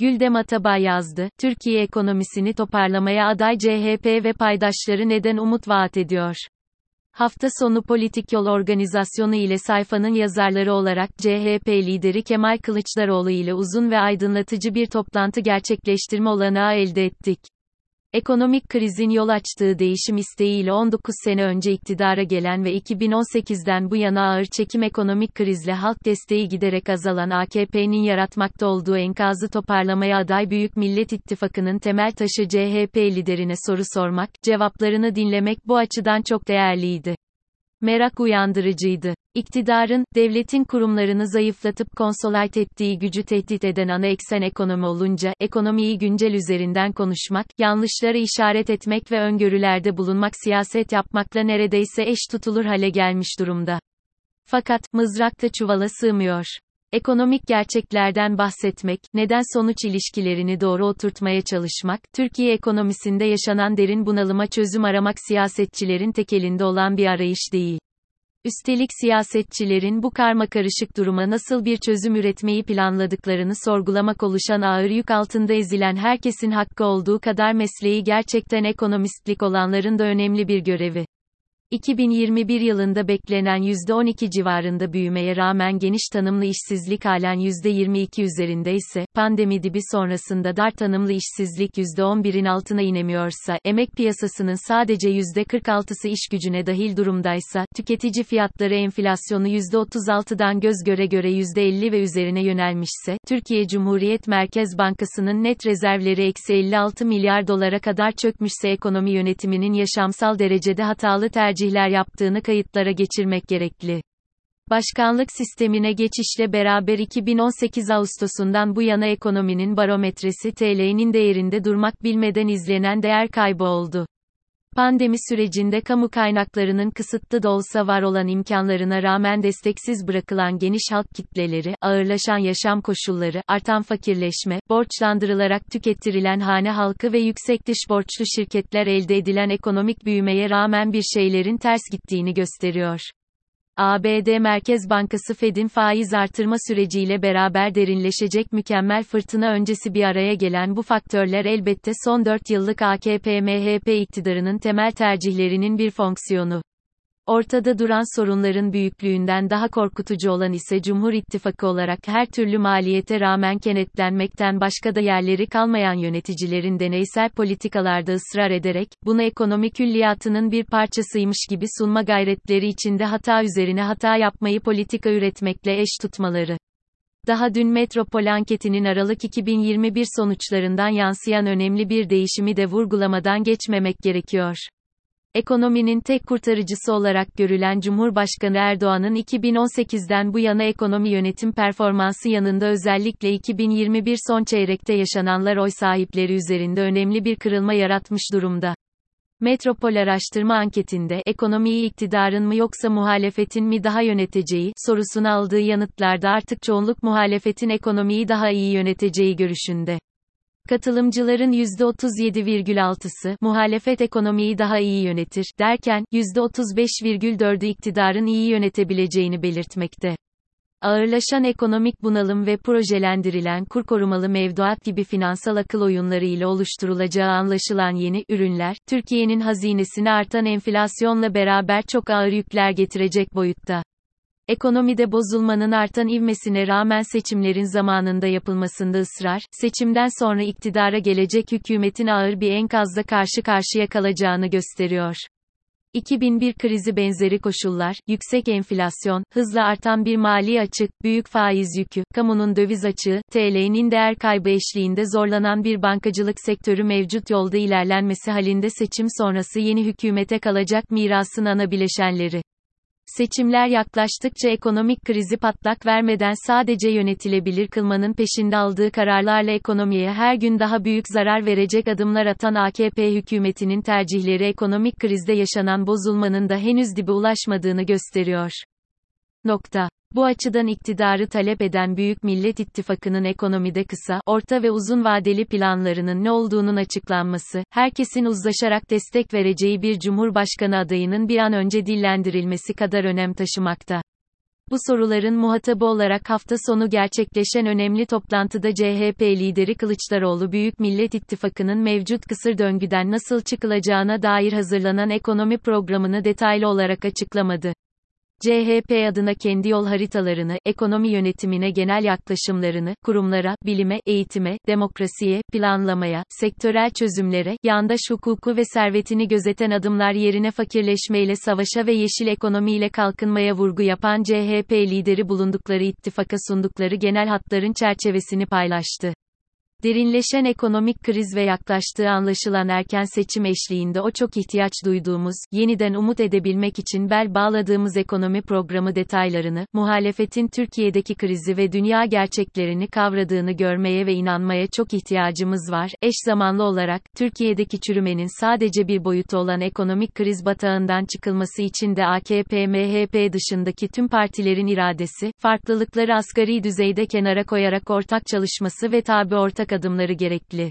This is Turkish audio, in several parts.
Güldem Atabay yazdı, Türkiye ekonomisini toparlamaya aday CHP ve paydaşları neden umut vaat ediyor? Hafta sonu Politik Yol Organizasyonu ile sayfanın yazarları olarak CHP lideri Kemal Kılıçdaroğlu ile uzun ve aydınlatıcı bir toplantı gerçekleştirme olanağı elde ettik. Ekonomik krizin yol açtığı değişim isteğiyle 19 sene önce iktidara gelen ve 2018'den bu yana ağır çekim ekonomik krizle halk desteği giderek azalan AKP'nin yaratmakta olduğu enkazı toparlamaya aday Büyük Millet İttifakı'nın temel taşı CHP liderine soru sormak, cevaplarını dinlemek bu açıdan çok değerliydi merak uyandırıcıydı. İktidarın, devletin kurumlarını zayıflatıp konsolayt ettiği gücü tehdit eden ana eksen ekonomi olunca, ekonomiyi güncel üzerinden konuşmak, yanlışları işaret etmek ve öngörülerde bulunmak siyaset yapmakla neredeyse eş tutulur hale gelmiş durumda. Fakat, mızrak da çuvala sığmıyor. Ekonomik gerçeklerden bahsetmek, neden-sonuç ilişkilerini doğru oturtmaya çalışmak, Türkiye ekonomisinde yaşanan derin bunalıma çözüm aramak siyasetçilerin tekelinde olan bir arayış değil. Üstelik siyasetçilerin bu karmakarışık duruma nasıl bir çözüm üretmeyi planladıklarını sorgulamak oluşan ağır yük altında ezilen herkesin hakkı olduğu kadar mesleği gerçekten ekonomistlik olanların da önemli bir görevi. 2021 yılında beklenen %12 civarında büyümeye rağmen geniş tanımlı işsizlik halen %22 üzerinde ise, pandemi dibi sonrasında dar tanımlı işsizlik %11'in altına inemiyorsa, emek piyasasının sadece %46'sı iş gücüne dahil durumdaysa, tüketici fiyatları enflasyonu %36'dan göz göre göre %50 ve üzerine yönelmişse, Türkiye Cumhuriyet Merkez Bankası'nın net rezervleri eksi 56 milyar dolara kadar çökmüşse ekonomi yönetiminin yaşamsal derecede hatalı tercih tercihler yaptığını kayıtlara geçirmek gerekli. Başkanlık sistemine geçişle beraber 2018 Ağustos'undan bu yana ekonominin barometresi TL'nin değerinde durmak bilmeden izlenen değer kaybı oldu. Pandemi sürecinde kamu kaynaklarının kısıtlı da olsa var olan imkanlarına rağmen desteksiz bırakılan geniş halk kitleleri, ağırlaşan yaşam koşulları, artan fakirleşme, borçlandırılarak tükettirilen hane halkı ve yüksek dış borçlu şirketler elde edilen ekonomik büyümeye rağmen bir şeylerin ters gittiğini gösteriyor. ABD Merkez Bankası Fed'in faiz artırma süreciyle beraber derinleşecek mükemmel fırtına öncesi bir araya gelen bu faktörler elbette son 4 yıllık AKP-MHP iktidarının temel tercihlerinin bir fonksiyonu. Ortada duran sorunların büyüklüğünden daha korkutucu olan ise Cumhur İttifakı olarak her türlü maliyete rağmen kenetlenmekten başka da yerleri kalmayan yöneticilerin deneysel politikalarda ısrar ederek, bunu ekonomi külliyatının bir parçasıymış gibi sunma gayretleri içinde hata üzerine hata yapmayı politika üretmekle eş tutmaları. Daha dün Metropol anketinin Aralık 2021 sonuçlarından yansıyan önemli bir değişimi de vurgulamadan geçmemek gerekiyor. Ekonominin tek kurtarıcısı olarak görülen Cumhurbaşkanı Erdoğan'ın 2018'den bu yana ekonomi yönetim performansı yanında özellikle 2021 son çeyrekte yaşananlar oy sahipleri üzerinde önemli bir kırılma yaratmış durumda. Metropol araştırma anketinde ekonomiyi iktidarın mı yoksa muhalefetin mi daha yöneteceği sorusuna aldığı yanıtlarda artık çoğunluk muhalefetin ekonomiyi daha iyi yöneteceği görüşünde. Katılımcıların %37,6'sı, muhalefet ekonomiyi daha iyi yönetir, derken, %35,4'ü iktidarın iyi yönetebileceğini belirtmekte. Ağırlaşan ekonomik bunalım ve projelendirilen kur korumalı mevduat gibi finansal akıl oyunları ile oluşturulacağı anlaşılan yeni ürünler, Türkiye'nin hazinesine artan enflasyonla beraber çok ağır yükler getirecek boyutta. Ekonomide bozulmanın artan ivmesine rağmen seçimlerin zamanında yapılmasında ısrar, seçimden sonra iktidara gelecek hükümetin ağır bir enkazla karşı karşıya kalacağını gösteriyor. 2001 krizi benzeri koşullar, yüksek enflasyon, hızla artan bir mali açık, büyük faiz yükü, kamunun döviz açığı, TL'nin değer kaybı eşliğinde zorlanan bir bankacılık sektörü mevcut yolda ilerlenmesi halinde seçim sonrası yeni hükümete kalacak mirasın ana bileşenleri. Seçimler yaklaştıkça ekonomik krizi patlak vermeden sadece yönetilebilir kılmanın peşinde aldığı kararlarla ekonomiye her gün daha büyük zarar verecek adımlar atan AKP hükümetinin tercihleri ekonomik krizde yaşanan bozulmanın da henüz dibe ulaşmadığını gösteriyor. Nokta. Bu açıdan iktidarı talep eden Büyük Millet İttifakı'nın ekonomide kısa, orta ve uzun vadeli planlarının ne olduğunun açıklanması, herkesin uzlaşarak destek vereceği bir cumhurbaşkanı adayının bir an önce dillendirilmesi kadar önem taşımakta. Bu soruların muhatabı olarak hafta sonu gerçekleşen önemli toplantıda CHP lideri Kılıçdaroğlu Büyük Millet İttifakı'nın mevcut kısır döngüden nasıl çıkılacağına dair hazırlanan ekonomi programını detaylı olarak açıklamadı. CHP adına kendi yol haritalarını, ekonomi yönetimine genel yaklaşımlarını, kurumlara, bilime, eğitime, demokrasiye, planlamaya, sektörel çözümlere, yandaş hukuku ve servetini gözeten adımlar yerine fakirleşmeyle savaşa ve yeşil ekonomiyle kalkınmaya vurgu yapan CHP lideri bulundukları ittifaka sundukları genel hatların çerçevesini paylaştı. Derinleşen ekonomik kriz ve yaklaştığı anlaşılan erken seçim eşliğinde o çok ihtiyaç duyduğumuz, yeniden umut edebilmek için bel bağladığımız ekonomi programı detaylarını, muhalefetin Türkiye'deki krizi ve dünya gerçeklerini kavradığını görmeye ve inanmaya çok ihtiyacımız var. Eş zamanlı olarak, Türkiye'deki çürümenin sadece bir boyutu olan ekonomik kriz batağından çıkılması için de AKP-MHP dışındaki tüm partilerin iradesi, farklılıkları asgari düzeyde kenara koyarak ortak çalışması ve tabi ortak adımları gerekli.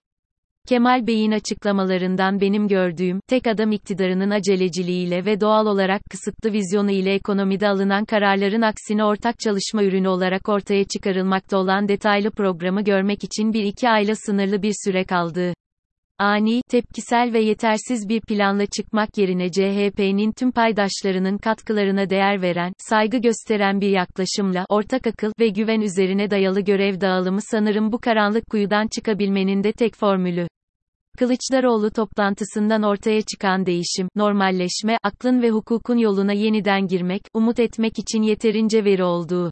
Kemal Bey'in açıklamalarından benim gördüğüm, tek adam iktidarının aceleciliğiyle ve doğal olarak kısıtlı vizyonu ile ekonomide alınan kararların aksine ortak çalışma ürünü olarak ortaya çıkarılmakta olan detaylı programı görmek için bir iki ayla sınırlı bir süre kaldı. Ani, tepkisel ve yetersiz bir planla çıkmak yerine CHP'nin tüm paydaşlarının katkılarına değer veren, saygı gösteren bir yaklaşımla, ortak akıl ve güven üzerine dayalı görev dağılımı sanırım bu karanlık kuyudan çıkabilmenin de tek formülü. Kılıçdaroğlu toplantısından ortaya çıkan değişim, normalleşme, aklın ve hukukun yoluna yeniden girmek, umut etmek için yeterince veri olduğu